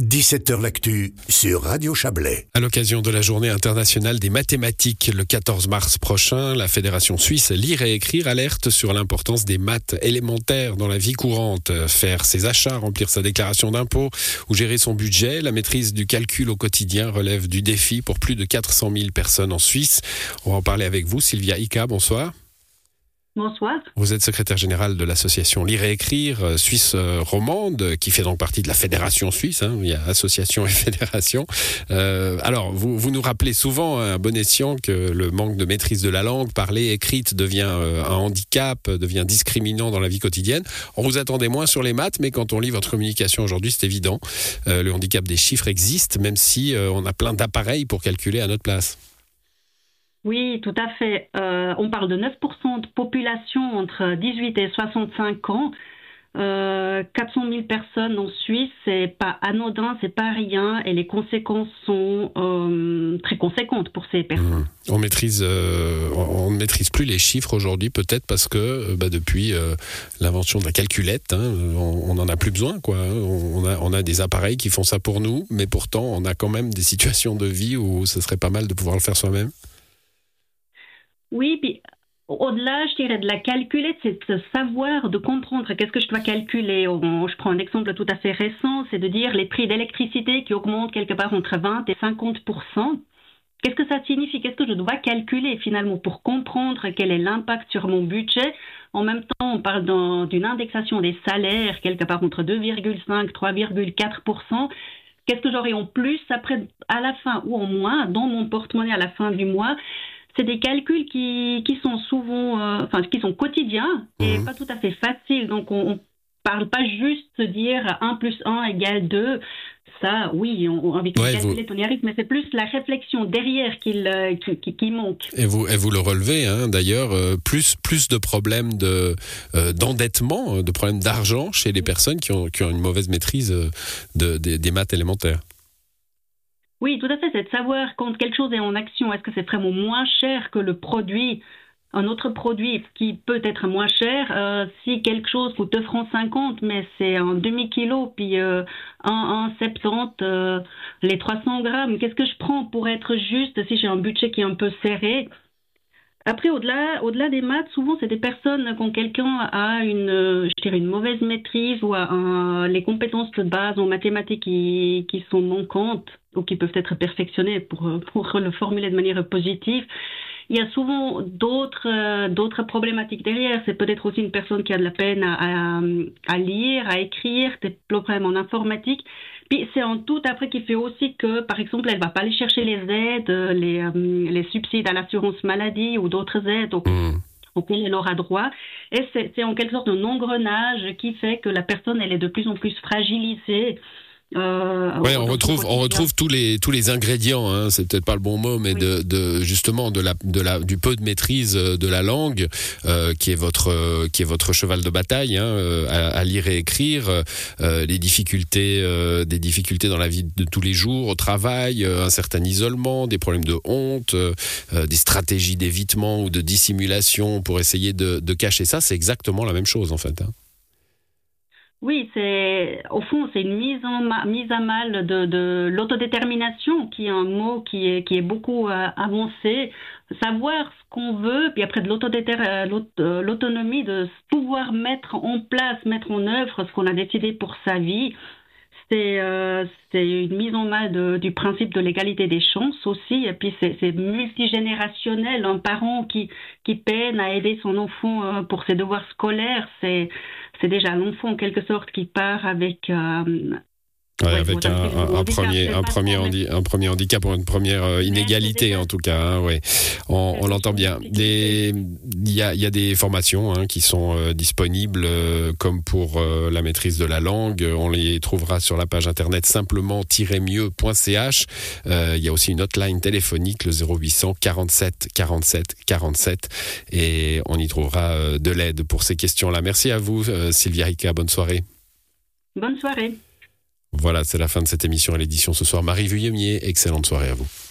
17h L'actu sur Radio Chablais. À l'occasion de la journée internationale des mathématiques le 14 mars prochain, la Fédération suisse Lire et Écrire alerte sur l'importance des maths élémentaires dans la vie courante. Faire ses achats, remplir sa déclaration d'impôt ou gérer son budget, la maîtrise du calcul au quotidien relève du défi pour plus de 400 000 personnes en Suisse. On va en parler avec vous, Sylvia Ika, bonsoir. Bonsoir. Vous êtes secrétaire général de l'association Lire et Écrire euh, Suisse euh, romande, qui fait donc partie de la fédération suisse. Hein. il y a association et fédération. Euh, alors, vous, nous rappelez souvent, à bon escient, que le manque de maîtrise de la langue parlée, écrite, devient un handicap, devient discriminant dans la vie quotidienne. On vous attendait moins sur les maths, mais quand on lit votre communication aujourd'hui, c'est évident. le handicap des chiffres existe, même si on a plein d'appareils pour calculer à notre place. Oui, tout à fait. Euh, on parle de 9% de population entre 18 et 65 ans. Euh, 400 000 personnes en Suisse, c'est pas anodin, c'est pas rien, et les conséquences sont euh, très conséquentes pour ces personnes. Mmh. On maîtrise, euh, on ne maîtrise plus les chiffres aujourd'hui, peut-être parce que bah, depuis l'invention de la calculette, hein, on n'en a plus besoin, quoi. Hein. On a, on a des appareils qui font ça pour nous, mais pourtant, on a quand même des situations de vie où ce serait pas mal de pouvoir le faire soi-même. Oui, puis au-delà, je dirais, de la calculette, c'est de savoir, de comprendre qu'est-ce que je dois calculer. Je prends un exemple tout à fait récent, c'est de dire les prix d'électricité qui augmentent quelque part entre 20 et 50% Qu'est-ce que ça signifie? Qu'est-ce que je dois calculer finalement pour comprendre quel est l'impact sur mon budget? En même temps, on parle d'une indexation des salaires quelque part entre 2,5 et 3,4% Qu'est-ce que j'aurai en plus après, à la fin ou en moins dans mon porte-monnaie à la fin du mois? C'est des calculs qui, qui sont souvent, euh, enfin, qui sont quotidiens et mhm. pas tout à fait faciles. Donc, on, ne parle pas juste de dire 1 plus 1 égale 2. Ça, oui, on, avec ouais, arrive, mais c'est plus la réflexion derrière euh, qui, qui, manque. Et vous, et vous le relevez, hein, d'ailleurs, euh, plus, plus de problèmes de, d'endettement, de problèmes d'argent chez les personnes qui ont, qui ont une mauvaise maîtrise de, des maths élémentaires. Oui, tout à fait. C'est de savoir quand quelque chose est en action, est-ce que c'est vraiment moins cher que le produit, un autre produit qui peut être moins cher? Euh, si quelque chose coûte 2 francs 50, mais c'est un demi-kilo, puis euh, un, un 70, euh, les 300 grammes, qu'est-ce que je prends pour être juste si j'ai un budget qui est un peu serré? Après, au-delà, au-delà des maths, souvent, c'est des personnes quand quelqu'un a une, mauvaise maîtrise ou les compétences de base en mathématiques qui sont manquantes ou qui peuvent être perfectionnées pour, pour le formuler de manière positive. Il y a souvent d'autres d'autres problématiques derrière. C'est peut-être aussi une personne qui a de la peine à, à lire, à écrire, des problèmes en informatique. Puis c'est en tout après qui fait aussi que, par exemple, elle va pas aller chercher les aides, les, euh, les subsides à l'assurance maladie ou d'autres aides mmh. auxquelles elle aura droit. Et c'est en quelque sorte un engrenage qui fait que la personne, elle est de plus en plus fragilisée euh, ouais, on retrouve, on retrouve tous les tous les ingrédients. Hein, c'est peut-être pas le bon mot, mais de, de, justement de la de la du peu de maîtrise euh, de la langue euh, qui est votre euh, qui est votre cheval de bataille hein, à, à, lire et écrire. Euh, les difficultés des difficultés dans la vie de tous les jours, au travail, un certain isolement, des problèmes de honte, des stratégies d'évitement ou de dissimulation pour essayer de, de cacher ça. C'est exactement la même chose en fait. Hein. Oui, c'est au fond c'est une mise en mise à mal de, de l'autodétermination qui est un mot qui est qui est beaucoup euh, avancé. Savoir ce qu'on veut, puis après de euh, euh, l'autonomie de pouvoir mettre en place, mettre en œuvre ce qu'on a décidé pour sa vie. C'est euh, une mise en mal du principe de l'égalité des chances aussi. Et puis c'est multigénérationnel. Un parent qui, qui peine à aider son enfant pour ses devoirs scolaires, c'est c'est déjà l'enfant en quelque sorte qui part avec euh, avec un, un, premier, un, premier un premier handicap ou une première euh, inégalité en tout cas. Hein, ouais. On, on l'entend bien. Il y a, y a, des formations hein, qui sont euh, disponibles comme pour la maîtrise de la langue. On les trouvera sur la page internet simplement-mieux.ch. Il y a aussi une hotline téléphonique, le 0800 47 47 47. Et on y trouvera de l'aide pour ces questions-là. Merci à vous, Sylvia Rica. Bonne soirée. Bonne soirée. Voilà, c'est la fin de cette émission et l'édition ce soir. Marie Vuillemier, excellente soirée à vous.